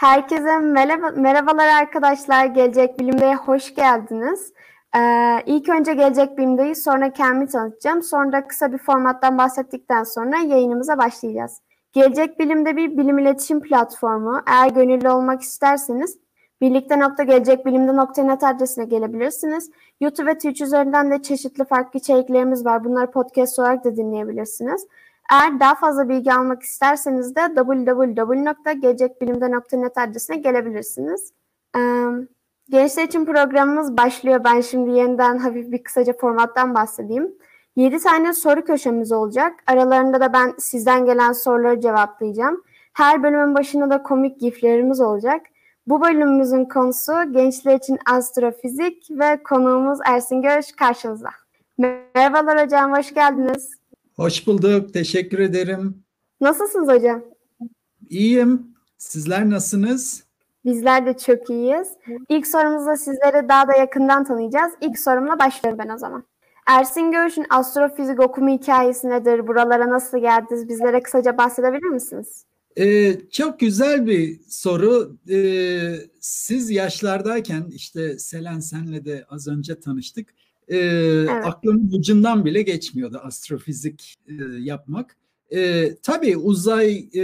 Herkese merhaba, merhabalar arkadaşlar. Gelecek Bilim'de hoş geldiniz. Ee, ilk önce Gelecek Bilim'deyi sonra kendimi tanıtacağım. Sonra kısa bir formattan bahsettikten sonra yayınımıza başlayacağız. Gelecek Bilim'de bir bilim iletişim platformu. Eğer gönüllü olmak isterseniz birlikte.gelecekbilimde.net adresine gelebilirsiniz. YouTube ve Twitch üzerinden de çeşitli farklı içeriklerimiz var. Bunları podcast olarak da dinleyebilirsiniz. Eğer daha fazla bilgi almak isterseniz de www.gelecekbilimde.net adresine gelebilirsiniz. Gençler için programımız başlıyor. Ben şimdi yeniden hafif bir kısaca formattan bahsedeyim. 7 tane soru köşemiz olacak. Aralarında da ben sizden gelen soruları cevaplayacağım. Her bölümün başında da komik giflerimiz olacak. Bu bölümümüzün konusu gençler için astrofizik ve konuğumuz Ersin Görüş karşınızda. Merhabalar hocam, hoş geldiniz. Hoş bulduk. Teşekkür ederim. Nasılsınız hocam? İyiyim. Sizler nasılsınız? Bizler de çok iyiyiz. İlk sorumuzda sizleri daha da yakından tanıyacağız. İlk sorumla başlıyorum ben o zaman. Ersin Görüş'ün astrofizik okuma hikayesi nedir? Buralara nasıl geldiniz? Bizlere kısaca bahsedebilir misiniz? Ee, çok güzel bir soru. Ee, siz yaşlardayken işte Selen senle de az önce tanıştık e, evet. aklımın ucundan bile geçmiyordu astrofizik e, yapmak. E, tabii uzay e,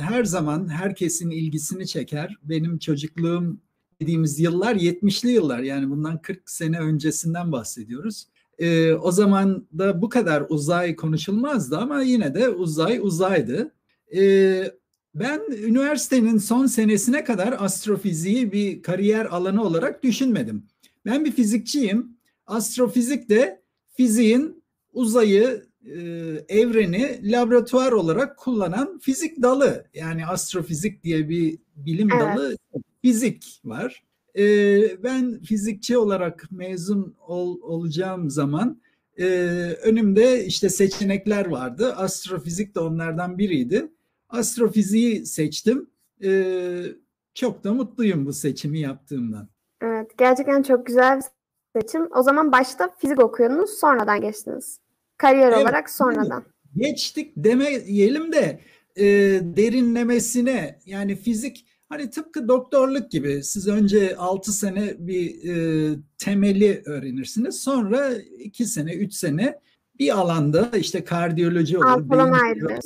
her zaman herkesin ilgisini çeker. Benim çocukluğum dediğimiz yıllar 70'li yıllar yani bundan 40 sene öncesinden bahsediyoruz. E, o zaman da bu kadar uzay konuşulmazdı ama yine de uzay uzaydı. E, ben üniversitenin son senesine kadar astrofiziği bir kariyer alanı olarak düşünmedim. Ben bir fizikçiyim Astrofizik de fiziğin uzayı, e, evreni laboratuvar olarak kullanan fizik dalı. Yani astrofizik diye bir bilim evet. dalı fizik var. E, ben fizikçi olarak mezun ol, olacağım zaman e, önümde işte seçenekler vardı. Astrofizik de onlardan biriydi. Astrofiziği seçtim. E, çok da mutluyum bu seçimi yaptığımdan. Evet, gerçekten çok güzel seçim. O zaman başta fizik okuyordunuz, sonradan geçtiniz. Kariyer evet, olarak sonradan. Geçtik demeyelim de e, derinlemesine yani fizik hani tıpkı doktorluk gibi siz önce 6 sene bir e, temeli öğrenirsiniz. Sonra 2 sene, 3 sene bir alanda işte kardiyoloji olur. Altılama Evet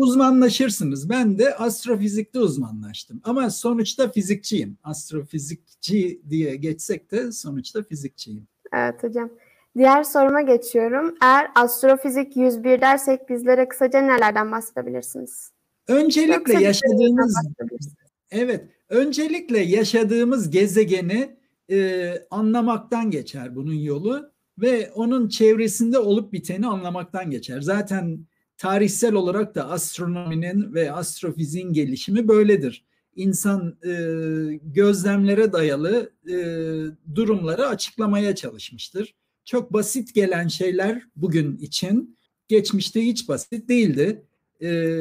uzmanlaşırsınız. Ben de astrofizikte uzmanlaştım. Ama sonuçta fizikçiyim. Astrofizikçi diye geçsek de sonuçta fizikçiyim. Evet hocam. Diğer soruma geçiyorum. Eğer astrofizik 101 dersek bizlere kısaca nelerden bahsedebilirsiniz? Öncelikle yaşadığımız Evet, öncelikle yaşadığımız gezegeni e, anlamaktan geçer bunun yolu ve onun çevresinde olup biteni anlamaktan geçer. Zaten tarihsel olarak da astronominin ve astrofiziğin gelişimi böyledir. İnsan e, gözlemlere dayalı e, durumları açıklamaya çalışmıştır. Çok basit gelen şeyler bugün için geçmişte hiç basit değildi. E,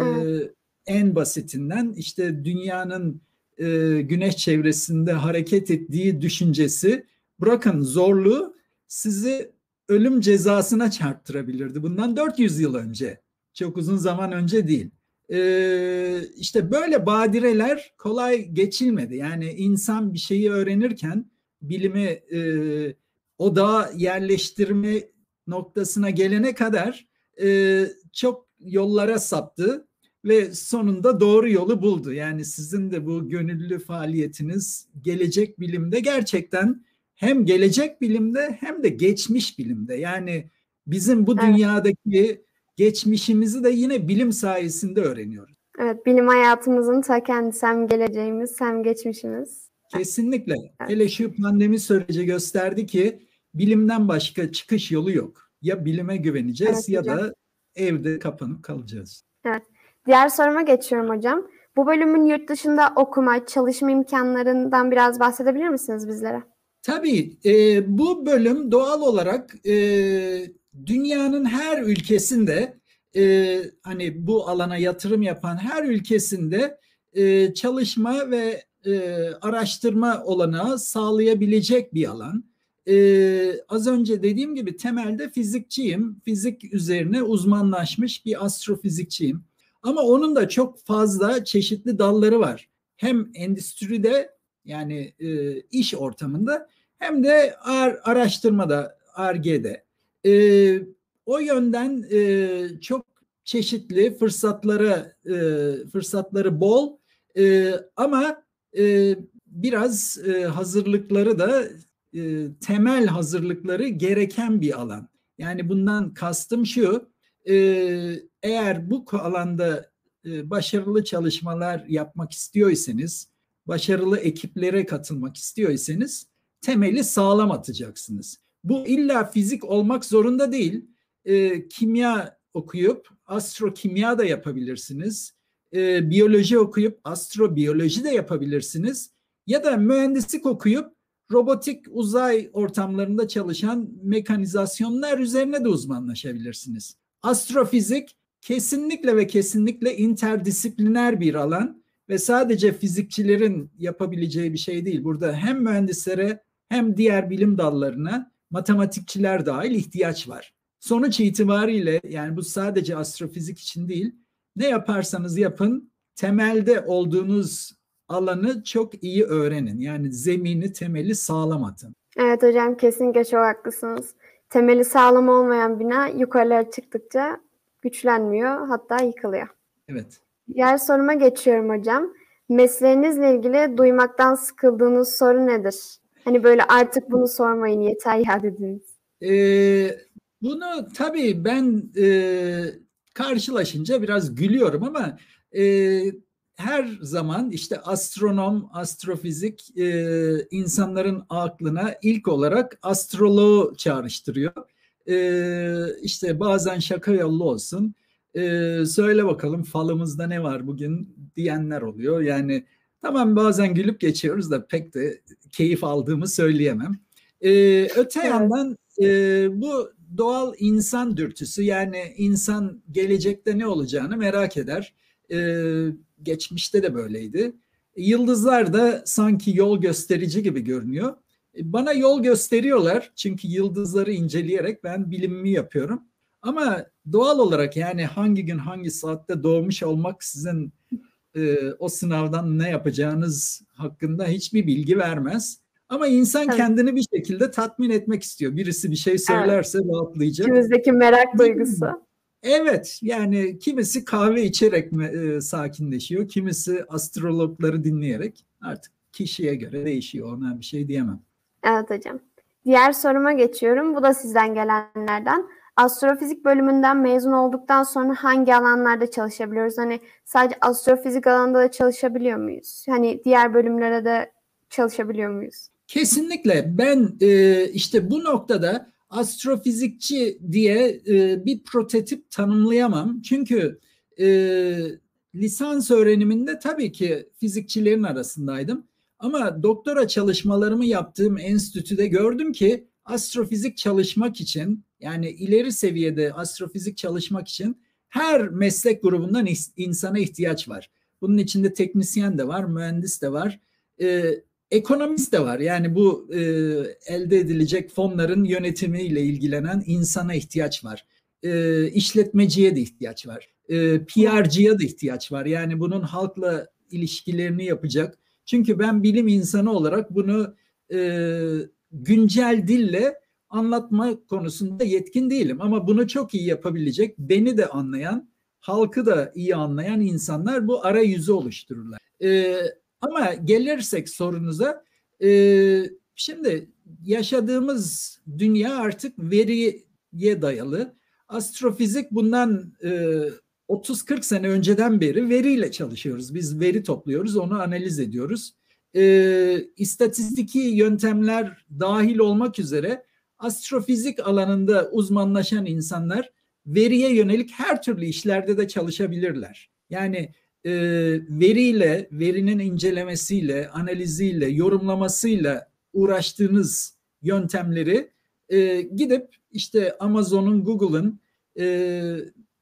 En basitinden işte dünyanın e, güneş çevresinde hareket ettiği düşüncesi bırakın zorluğu sizi ölüm cezasına çarptırabilirdi. Bundan 400 yıl önce. Çok uzun zaman önce değil. Ee, işte böyle badireler kolay geçilmedi. Yani insan bir şeyi öğrenirken bilimi e, odağa yerleştirme noktasına gelene kadar e, çok yollara saptı ve sonunda doğru yolu buldu. Yani sizin de bu gönüllü faaliyetiniz gelecek bilimde gerçekten hem gelecek bilimde hem de geçmiş bilimde. Yani bizim bu dünyadaki geçmişimizi de yine bilim sayesinde öğreniyoruz. Evet, bilim hayatımızın ta kendisi hem geleceğimiz hem geçmişimiz. Kesinlikle. Evet. Hele şu pandemi süreci gösterdi ki bilimden başka çıkış yolu yok. Ya bilime güveneceğiz evet, ya da evde kapanıp kalacağız. Evet. Diğer soruma geçiyorum hocam. Bu bölümün yurt dışında okuma, çalışma imkanlarından biraz bahsedebilir misiniz bizlere? Tabii. E, bu bölüm doğal olarak e, dünyanın her ülkesinde e, hani bu alana yatırım yapan her ülkesinde e, çalışma ve e, araştırma olanağı sağlayabilecek bir alan. E, az önce dediğim gibi temelde fizikçiyim. Fizik üzerine uzmanlaşmış bir astrofizikçiyim. Ama onun da çok fazla çeşitli dalları var. hem endüstride yani e, iş ortamında hem de ar, araştırmada, ARGE'de. E, o yönden e, çok çeşitli fırsatları e, fırsatları bol e, ama e, biraz e, hazırlıkları da e, temel hazırlıkları gereken bir alan. Yani bundan kastım şu, e, eğer bu alanda e, başarılı çalışmalar yapmak istiyorsanız, başarılı ekiplere katılmak istiyorsanız temeli sağlam atacaksınız. Bu illa fizik olmak zorunda değil. E, kimya okuyup astrokimya da yapabilirsiniz. E, biyoloji okuyup astrobiyoloji de yapabilirsiniz. Ya da mühendislik okuyup robotik uzay ortamlarında çalışan mekanizasyonlar üzerine de uzmanlaşabilirsiniz. Astrofizik kesinlikle ve kesinlikle interdisipliner bir alan ve sadece fizikçilerin yapabileceği bir şey değil. Burada hem mühendislere hem diğer bilim dallarına matematikçiler dahil ihtiyaç var. Sonuç itibariyle yani bu sadece astrofizik için değil, ne yaparsanız yapın temelde olduğunuz alanı çok iyi öğrenin. Yani zemini, temeli sağlam atın. Evet hocam kesinlikle çok haklısınız. Temeli sağlam olmayan bina yukarılara çıktıkça güçlenmiyor hatta yıkılıyor. Evet. Diğer soruma geçiyorum hocam. Mesleğinizle ilgili duymaktan sıkıldığınız soru nedir? Hani böyle artık bunu sormayın yeter ya dediniz. Ee, bunu tabii ben e, karşılaşınca biraz gülüyorum ama e, her zaman işte astronom, astrofizik e, insanların aklına ilk olarak astroloğu çağrıştırıyor. E, işte bazen şaka yollu olsun. E, söyle bakalım falımızda ne var bugün diyenler oluyor. Yani tamam bazen gülüp geçiyoruz da pek de keyif aldığımı söyleyemem. E, öte evet. yandan e, bu doğal insan dürtüsü yani insan gelecekte ne olacağını merak eder. Ee, geçmişte de böyleydi. Yıldızlar da sanki yol gösterici gibi görünüyor. E, bana yol gösteriyorlar çünkü yıldızları inceleyerek ben bilimimi yapıyorum. Ama doğal olarak yani hangi gün hangi saatte doğmuş olmak sizin e, o sınavdan ne yapacağınız hakkında hiçbir bilgi vermez. Ama insan evet. kendini bir şekilde tatmin etmek istiyor. Birisi bir şey söylerse evet. rahatlayacak. İçimizdeki merak duygusu. Evet yani kimisi kahve içerek e, sakinleşiyor, kimisi astrologları dinleyerek artık kişiye göre değişiyor ona bir şey diyemem. Evet hocam. Diğer soruma geçiyorum. Bu da sizden gelenlerden. Astrofizik bölümünden mezun olduktan sonra hangi alanlarda çalışabiliyoruz? Hani sadece astrofizik alanında da çalışabiliyor muyuz? Hani diğer bölümlere de çalışabiliyor muyuz? Kesinlikle. Ben e, işte bu noktada astrofizikçi diye e, bir prototip tanımlayamam. Çünkü e, lisans öğreniminde tabii ki fizikçilerin arasındaydım. Ama doktora çalışmalarımı yaptığım enstitüde gördüm ki astrofizik çalışmak için yani ileri seviyede astrofizik çalışmak için her meslek grubundan insana ihtiyaç var. Bunun içinde teknisyen de var, mühendis de var. Ee, ekonomist de var. Yani bu e, elde edilecek fonların yönetimiyle ilgilenen insana ihtiyaç var. E, işletmeciye de ihtiyaç var. E, PR'cıya da ihtiyaç var. Yani bunun halkla ilişkilerini yapacak. Çünkü ben bilim insanı olarak bunu e, güncel dille anlatma konusunda yetkin değilim. Ama bunu çok iyi yapabilecek, beni de anlayan, halkı da iyi anlayan insanlar bu arayüzü oluştururlar. E, ama gelirsek sorunuza e, şimdi yaşadığımız dünya artık veriye dayalı. Astrofizik bundan e, 30-40 sene önceden beri veriyle çalışıyoruz. Biz veri topluyoruz, onu analiz ediyoruz. E, istatistiki yöntemler dahil olmak üzere astrofizik alanında uzmanlaşan insanlar veriye yönelik her türlü işlerde de çalışabilirler. Yani e, veriyle, verinin incelemesiyle, analiziyle, yorumlamasıyla uğraştığınız yöntemleri e, gidip işte Amazon'un, Google'ın e,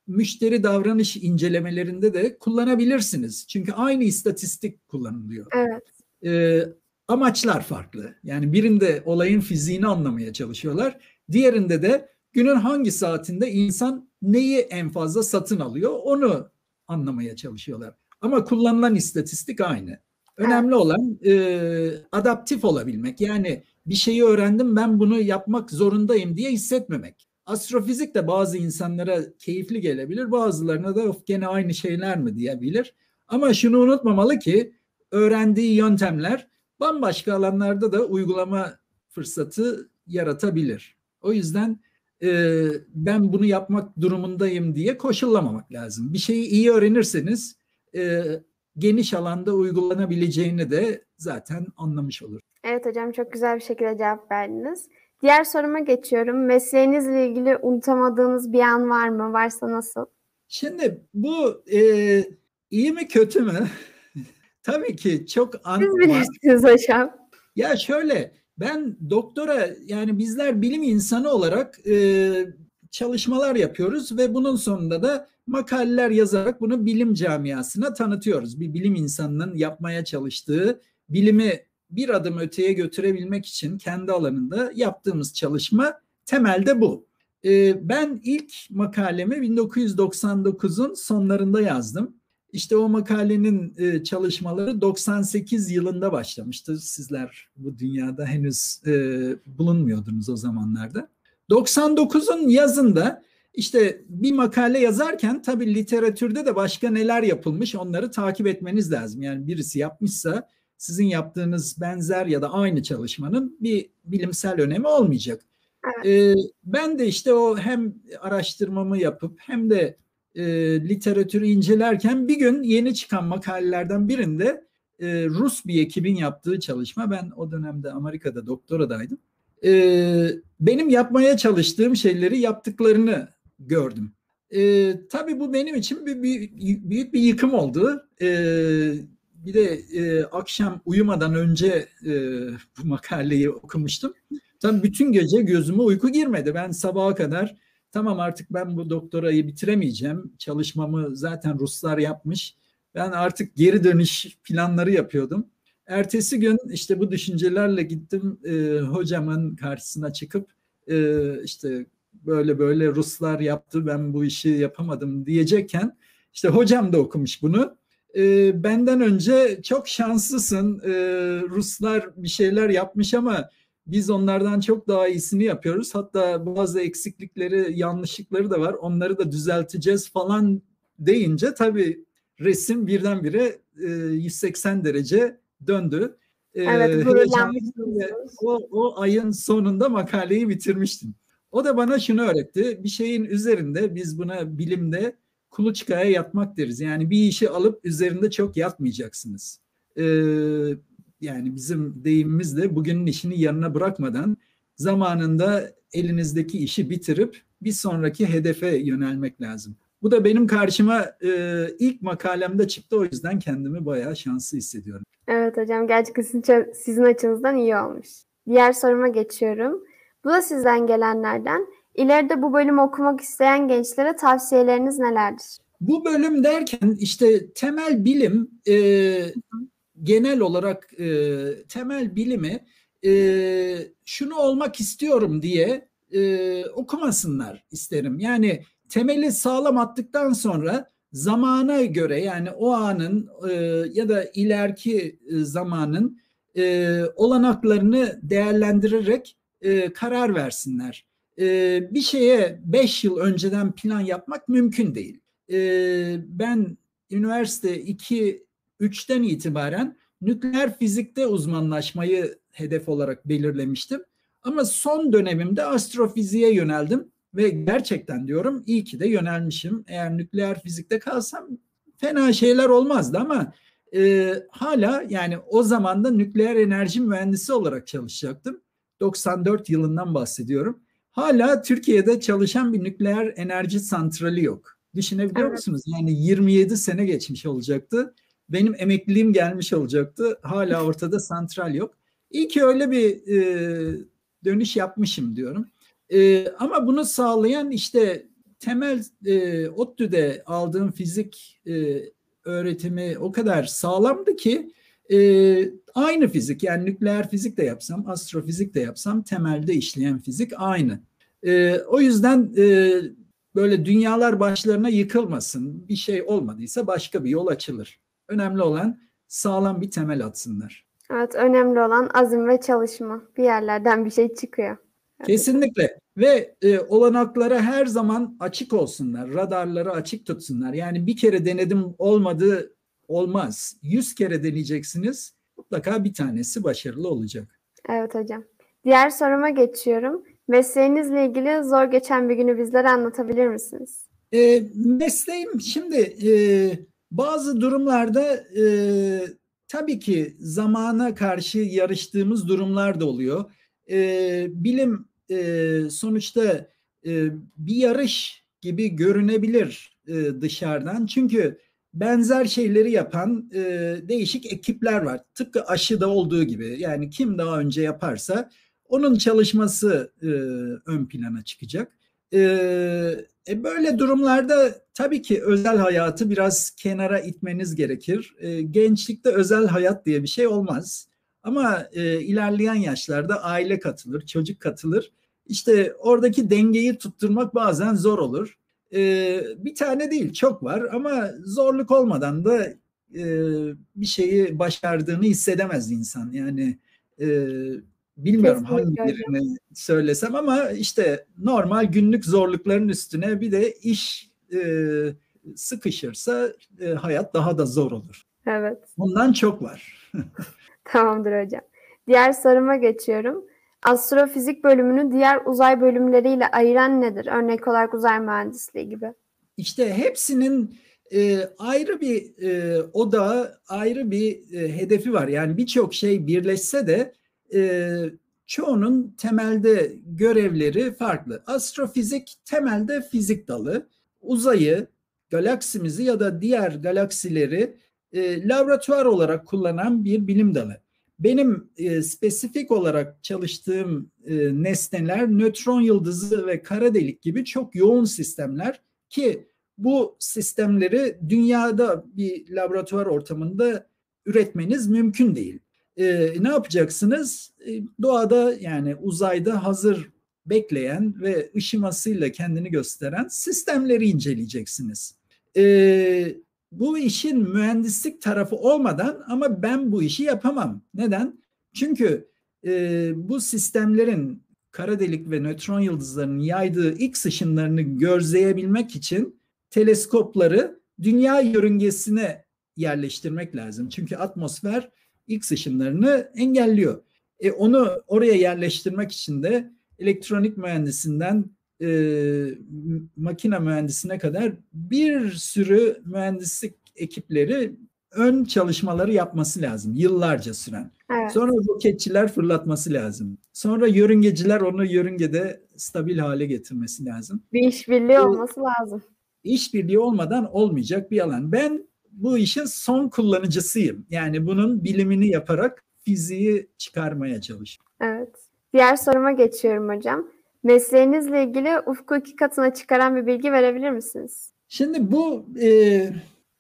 müşteri davranış incelemelerinde de kullanabilirsiniz. Çünkü aynı istatistik kullanılıyor. Evet. E, amaçlar farklı. Yani birinde olayın fiziğini anlamaya çalışıyorlar. Diğerinde de günün hangi saatinde insan neyi en fazla satın alıyor onu anlamaya çalışıyorlar. Ama kullanılan istatistik aynı. Önemli olan e, adaptif olabilmek. Yani bir şeyi öğrendim ben bunu yapmak zorundayım diye hissetmemek. Astrofizik de bazı insanlara keyifli gelebilir. Bazılarına da of gene aynı şeyler mi diyebilir. Ama şunu unutmamalı ki öğrendiği yöntemler bambaşka alanlarda da uygulama fırsatı yaratabilir. O yüzden e, ben bunu yapmak durumundayım diye koşullamamak lazım. Bir şeyi iyi öğrenirseniz e, geniş alanda uygulanabileceğini de zaten anlamış olur. Evet hocam çok güzel bir şekilde cevap verdiniz. Diğer soruma geçiyorum. Mesleğinizle ilgili unutamadığınız bir an var mı? Varsa nasıl? Şimdi bu e, iyi mi kötü mü? Tabii ki çok an Siz bilirsiniz hocam. Ya şöyle ben doktora yani bizler bilim insanı olarak e, çalışmalar yapıyoruz ve bunun sonunda da makaleler yazarak bunu bilim camiasına tanıtıyoruz. Bir bilim insanının yapmaya çalıştığı bilimi bir adım öteye götürebilmek için kendi alanında yaptığımız çalışma temelde bu. E, ben ilk makalemi 1999'un sonlarında yazdım. İşte o makalenin e, çalışmaları 98 yılında başlamıştı. Sizler bu dünyada henüz e, bulunmuyordunuz o zamanlarda. 99'un yazında işte bir makale yazarken tabii literatürde de başka neler yapılmış onları takip etmeniz lazım. Yani birisi yapmışsa sizin yaptığınız benzer ya da aynı çalışmanın bir bilimsel önemi olmayacak. Evet. Ee, ben de işte o hem araştırmamı yapıp hem de e, literatürü incelerken bir gün yeni çıkan makalelerden birinde e, Rus bir ekibin yaptığı çalışma. Ben o dönemde Amerika'da doktoradaydım. E, benim yapmaya çalıştığım şeyleri yaptıklarını gördüm. E, tabii bu benim için bir, bir büyük bir yıkım oldu. E, bir de e, akşam uyumadan önce e, bu makaleyi okumuştum. Tabii bütün gece gözüme uyku girmedi. Ben sabaha kadar tamam artık ben bu doktorayı bitiremeyeceğim. Çalışmamı zaten Ruslar yapmış. Ben artık geri dönüş planları yapıyordum. Ertesi gün işte bu düşüncelerle gittim e, hocamın karşısına çıkıp e, işte böyle böyle Ruslar yaptı ben bu işi yapamadım diyecekken işte hocam da okumuş bunu. E, benden önce çok şanslısın e, Ruslar bir şeyler yapmış ama biz onlardan çok daha iyisini yapıyoruz. Hatta bazı eksiklikleri, yanlışlıkları da var. Onları da düzelteceğiz falan deyince tabii resim birdenbire e, 180 derece döndü. E, evet, o, o ayın sonunda makaleyi bitirmiştim. O da bana şunu öğretti. Bir şeyin üzerinde biz buna bilimde kuluçkaya yatmak deriz. Yani bir işi alıp üzerinde çok yatmayacaksınız. Ee, yani bizim deyimimizle bugünün işini yanına bırakmadan zamanında elinizdeki işi bitirip bir sonraki hedefe yönelmek lazım. Bu da benim karşıma e, ilk makalemde çıktı o yüzden kendimi bayağı şanslı hissediyorum. Evet hocam gerçekten sizin, sizin açınızdan iyi olmuş. Diğer soruma geçiyorum. Bu da sizden gelenlerden. İleride bu bölümü okumak isteyen gençlere tavsiyeleriniz nelerdir? Bu bölüm derken işte temel bilim e, genel olarak e, temel bilimi e, şunu olmak istiyorum diye e, okumasınlar isterim. Yani temeli sağlam attıktan sonra zamana göre yani o anın e, ya da ileriki e, zamanın e, olanaklarını değerlendirerek e, karar versinler. E, bir şeye beş yıl önceden plan yapmak mümkün değil. E, ben üniversite 2 3'ten itibaren nükleer fizikte uzmanlaşmayı hedef olarak belirlemiştim. Ama son dönemimde astrofiziğe yöneldim ve gerçekten diyorum iyi ki de yönelmişim. Eğer nükleer fizikte kalsam fena şeyler olmazdı ama e, hala yani o zaman da nükleer enerji mühendisi olarak çalışacaktım. 94 yılından bahsediyorum. Hala Türkiye'de çalışan bir nükleer enerji santrali yok. Düşünebiliyor evet. musunuz? Yani 27 sene geçmiş olacaktı benim emekliliğim gelmiş olacaktı. Hala ortada santral yok. İyi ki öyle bir e, dönüş yapmışım diyorum. E, ama bunu sağlayan işte temel e, ODTÜ'de aldığım fizik e, öğretimi o kadar sağlamdı ki e, aynı fizik yani nükleer fizik de yapsam, astrofizik de yapsam temelde işleyen fizik aynı. E, o yüzden e, böyle dünyalar başlarına yıkılmasın, bir şey olmadıysa başka bir yol açılır. Önemli olan sağlam bir temel atsınlar. Evet, önemli olan azim ve çalışma. Bir yerlerden bir şey çıkıyor. Kesinlikle ve e, olanaklara her zaman açık olsunlar. Radarları açık tutsunlar. Yani bir kere denedim olmadı olmaz. Yüz kere deneyeceksiniz. Mutlaka bir tanesi başarılı olacak. Evet hocam. Diğer soruma geçiyorum. Mesleğinizle ilgili zor geçen bir günü bizlere anlatabilir misiniz? E, mesleğim şimdi e, bazı durumlarda e, tabii ki zamana karşı yarıştığımız durumlar da oluyor. E, bilim e, sonuçta e, bir yarış gibi görünebilir e, dışarıdan. Çünkü benzer şeyleri yapan e, değişik ekipler var. Tıpkı aşıda olduğu gibi. Yani kim daha önce yaparsa onun çalışması e, ön plana çıkacak. E, e, böyle durumlarda tabii ki özel hayatı biraz kenara itmeniz gerekir. E, gençlikte özel hayat diye bir şey olmaz. Ama e, ilerleyen yaşlarda aile katılır, çocuk katılır. İşte oradaki dengeyi tutturmak bazen zor olur. E, bir tane değil, çok var ama zorluk olmadan da e, bir şeyi başardığını hissedemez insan. Yani e, bilmiyorum Kesinlikle hangilerini öyle. söylesem ama işte normal günlük zorlukların üstüne bir de iş e, sıkışırsa e, hayat daha da zor olur. Evet. Bundan çok var. Tamamdır hocam. Diğer soruma geçiyorum. Astrofizik bölümünü diğer uzay bölümleriyle ayıran nedir? Örnek olarak uzay mühendisliği gibi. İşte hepsinin e, ayrı bir e, odağı, ayrı bir e, hedefi var. Yani birçok şey birleşse de e, çoğunun temelde görevleri farklı. Astrofizik temelde fizik dalı. Uzayı, galaksimizi ya da diğer galaksileri e, laboratuvar olarak kullanan bir bilim dalı. Benim e, spesifik olarak çalıştığım e, nesneler nötron yıldızı ve kara delik gibi çok yoğun sistemler ki bu sistemleri dünyada bir laboratuvar ortamında üretmeniz mümkün değil. E, ne yapacaksınız? E, doğada yani uzayda hazır bekleyen ve ışımasıyla kendini gösteren sistemleri inceleyeceksiniz. E, bu işin mühendislik tarafı olmadan ama ben bu işi yapamam. Neden? Çünkü e, bu sistemlerin kara delik ve nötron yıldızlarının yaydığı X ışınlarını gözleyebilmek için teleskopları dünya yörüngesine yerleştirmek lazım. Çünkü atmosfer X ışınlarını engelliyor. E onu oraya yerleştirmek için de elektronik mühendisinden e, makine mühendisine kadar bir sürü mühendislik ekipleri ön çalışmaları yapması lazım. Yıllarca süren. Evet. Sonra roketçiler fırlatması lazım. Sonra yörüngeciler onu yörüngede stabil hale getirmesi lazım. Bir işbirliği olması lazım. İşbirliği olmadan olmayacak bir alan. Ben bu işin son kullanıcısıyım. Yani bunun bilimini yaparak fiziği çıkarmaya çalışıyorum. Evet. Diğer soruma geçiyorum hocam. Mesleğinizle ilgili ufku iki katına çıkaran bir bilgi verebilir misiniz? Şimdi bu e,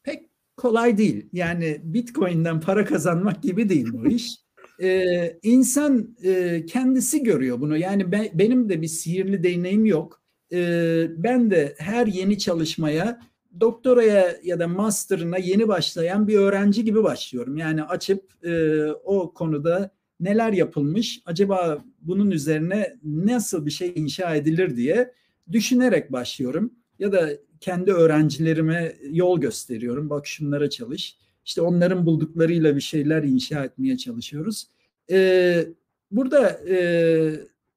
pek kolay değil. Yani Bitcoin'den para kazanmak gibi değil bu iş. Ee, insan e, kendisi görüyor bunu. Yani ben, benim de bir sihirli değneğim yok. Ee, ben de her yeni çalışmaya doktoraya ya da master'ına yeni başlayan bir öğrenci gibi başlıyorum. Yani açıp e, o konuda neler yapılmış, acaba bunun üzerine nasıl bir şey inşa edilir diye düşünerek başlıyorum. Ya da kendi öğrencilerime yol gösteriyorum. Bak şunlara çalış. İşte onların bulduklarıyla bir şeyler inşa etmeye çalışıyoruz. Ee, burada e,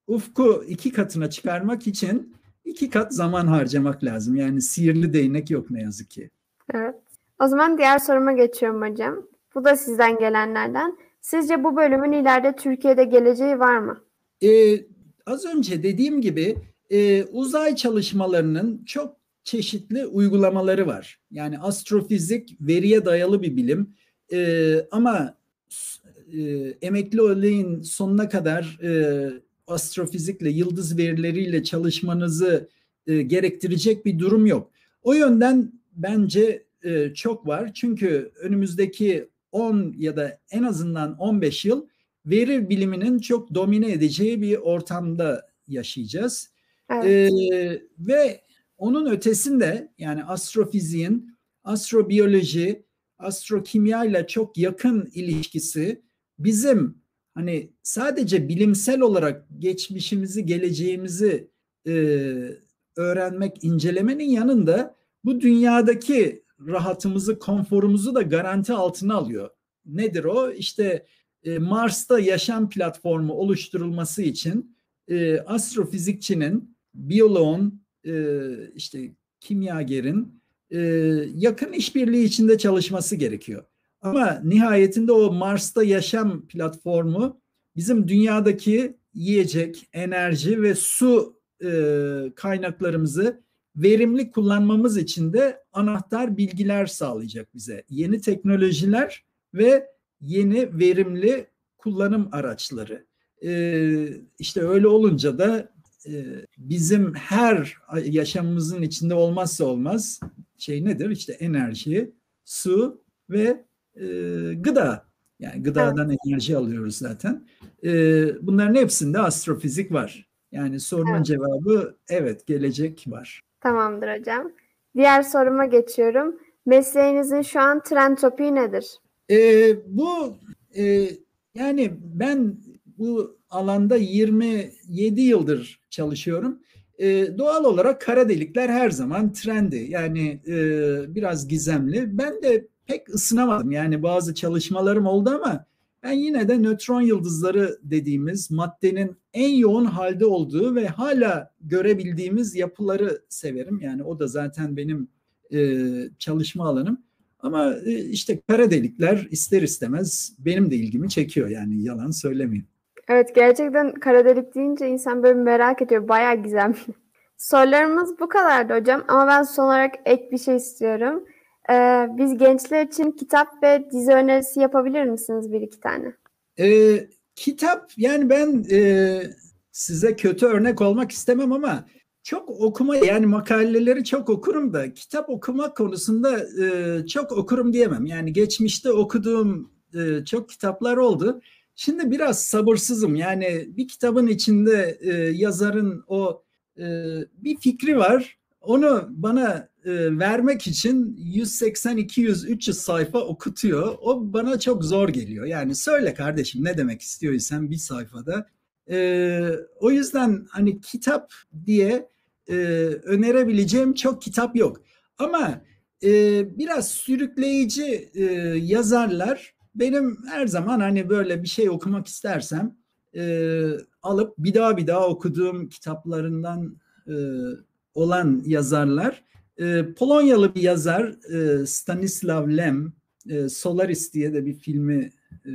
ufku iki katına çıkarmak için iki kat zaman harcamak lazım. Yani sihirli değnek yok ne yazık ki. Evet. O zaman diğer soruma geçiyorum hocam. Bu da sizden gelenlerden. Sizce bu bölümün ileride Türkiye'de geleceği var mı? Ee, az önce dediğim gibi e, uzay çalışmalarının çok çeşitli uygulamaları var. Yani astrofizik veriye dayalı bir bilim e, ama e, emekli olayın sonuna kadar e, astrofizikle, yıldız verileriyle çalışmanızı e, gerektirecek bir durum yok. O yönden bence e, çok var. Çünkü önümüzdeki 10 ya da en azından 15 yıl veri biliminin çok domine edeceği bir ortamda yaşayacağız. Evet. Ee, ve onun ötesinde yani astrofiziğin, astrobiyoloji, astrokimya ile çok yakın ilişkisi bizim hani sadece bilimsel olarak geçmişimizi, geleceğimizi e, öğrenmek, incelemenin yanında bu dünyadaki rahatımızı, konforumuzu da garanti altına alıyor. Nedir o? İşte e, Mars'ta yaşam platformu oluşturulması için e, astrofizikçinin, biyoloğun, e, işte kimyagerin e, yakın işbirliği içinde çalışması gerekiyor. Ama nihayetinde o Mars'ta yaşam platformu bizim dünyadaki yiyecek, enerji ve su e, kaynaklarımızı verimli kullanmamız için de anahtar bilgiler sağlayacak bize. Yeni teknolojiler ve yeni verimli kullanım araçları. Ee, işte öyle olunca da e, bizim her yaşamımızın içinde olmazsa olmaz şey nedir? İşte enerji, su ve e, gıda. Yani gıdadan evet. enerji alıyoruz zaten. E, bunların hepsinde astrofizik var. Yani sorunun evet. cevabı evet gelecek var. Tamamdır hocam. Diğer soruma geçiyorum. Mesleğinizin şu an trend topiği nedir? Ee, bu e, yani ben bu alanda 27 yıldır çalışıyorum. Ee, doğal olarak kara delikler her zaman trendi. Yani e, biraz gizemli. Ben de pek ısınamadım. Yani bazı çalışmalarım oldu ama ben yine de nötron yıldızları dediğimiz maddenin en yoğun halde olduğu ve hala görebildiğimiz yapıları severim. Yani o da zaten benim e, çalışma alanım. Ama e, işte kara delikler ister istemez benim de ilgimi çekiyor yani yalan söylemeyeyim. Evet gerçekten kara delik deyince insan böyle merak ediyor. Bayağı gizemli. Sorularımız bu kadardı hocam ama ben son olarak ek bir şey istiyorum. Ee, biz gençler için kitap ve dizi önerisi yapabilir misiniz bir iki tane? Ee, kitap yani ben e, size kötü örnek olmak istemem ama çok okuma yani makaleleri çok okurum da kitap okuma konusunda e, çok okurum diyemem. Yani geçmişte okuduğum e, çok kitaplar oldu. Şimdi biraz sabırsızım. Yani bir kitabın içinde e, yazarın o e, bir fikri var. Onu bana e, vermek için 180, 200, 300 sayfa okutuyor. O bana çok zor geliyor. Yani söyle kardeşim ne demek istiyorsan bir sayfada. E, o yüzden hani kitap diye e, önerebileceğim çok kitap yok. Ama e, biraz sürükleyici e, yazarlar benim her zaman hani böyle bir şey okumak istersem e, alıp bir daha bir daha okuduğum kitaplarından e, olan yazarlar. E, Polonyalı bir yazar e, Stanislav Lem, e, Solaris diye de bir filmi e,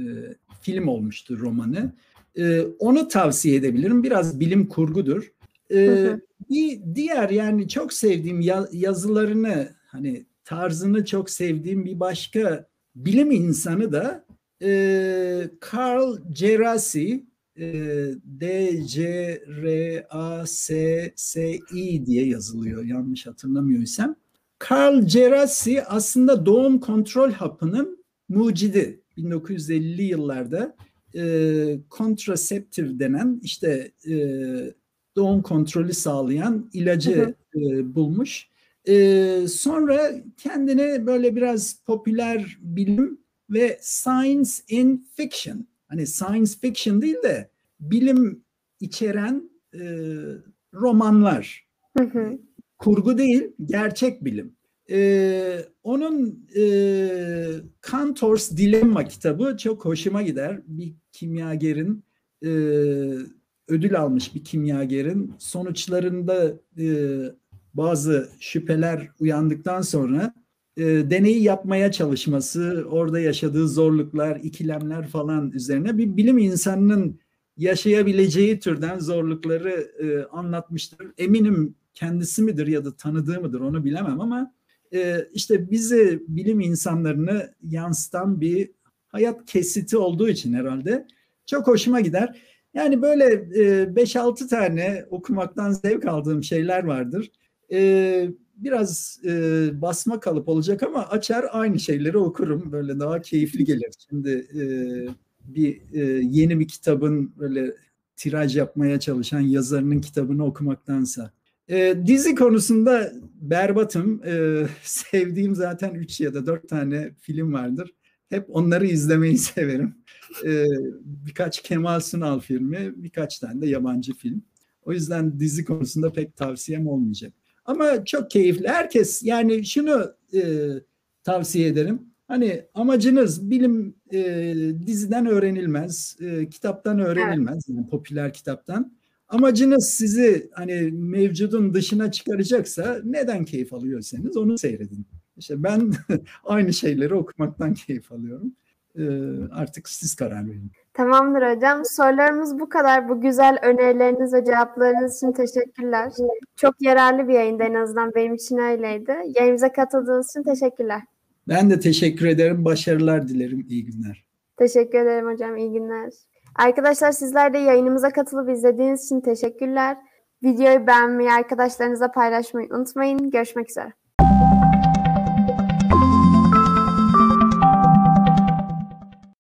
film olmuştu romanı. E, onu tavsiye edebilirim. Biraz bilim kurgudur. E, Bir diğer yani çok sevdiğim yazılarını hani tarzını çok sevdiğim bir başka bilim insanı da e, Carl Gerasi e, D-C-R-A-S-S-I diye yazılıyor yanlış hatırlamıyorsam. Carl Gerasi aslında doğum kontrol hapının mucidi. 1950'li yıllarda e, kontraseptif denen işte e, doğum kontrolü sağlayan ilacı. E, bulmuş. E, sonra kendini böyle biraz popüler bilim ve science in fiction hani science fiction değil de bilim içeren e, romanlar. Hı hı. Kurgu değil, gerçek bilim. E, onun e, Cantor's Dilemma kitabı çok hoşuma gider. Bir kimyagerin e, ödül almış bir kimyagerin sonuçlarında e, bazı şüpheler uyandıktan sonra e, deneyi yapmaya çalışması, orada yaşadığı zorluklar, ikilemler falan üzerine bir bilim insanının yaşayabileceği türden zorlukları e, anlatmıştır. Eminim kendisi midir ya da tanıdığı mıdır onu bilemem ama e, işte bizi bilim insanlarını yansıtan bir hayat kesiti olduğu için herhalde çok hoşuma gider. Yani böyle e, 5-6 tane okumaktan zevk aldığım şeyler vardır. Biraz e, basma kalıp olacak ama açar aynı şeyleri okurum. Böyle daha keyifli gelir. Şimdi e, bir e, yeni bir kitabın böyle tiraj yapmaya çalışan yazarının kitabını okumaktansa. E, dizi konusunda berbatım. E, sevdiğim zaten 3 ya da 4 tane film vardır. Hep onları izlemeyi severim. E, birkaç Kemal Sunal filmi, birkaç tane de yabancı film. O yüzden dizi konusunda pek tavsiyem olmayacak. Ama çok keyifli. Herkes yani şunu e, tavsiye ederim. Hani amacınız bilim e, diziden öğrenilmez, e, kitaptan öğrenilmez, evet. yani popüler kitaptan. Amacınız sizi hani mevcudun dışına çıkaracaksa neden keyif alıyorsanız onu seyredin. İşte ben aynı şeyleri okumaktan keyif alıyorum. Ee, artık siz karar verin. Tamamdır hocam. Sorularımız bu kadar. Bu güzel önerileriniz ve cevaplarınız için teşekkürler. Çok yararlı bir yayında en azından benim için öyleydi. Yayınımıza katıldığınız için teşekkürler. Ben de teşekkür ederim. Başarılar dilerim. İyi günler. Teşekkür ederim hocam. İyi günler. Arkadaşlar sizler de yayınımıza katılıp izlediğiniz için teşekkürler. Videoyu beğenmeyi, arkadaşlarınıza paylaşmayı unutmayın. Görüşmek üzere.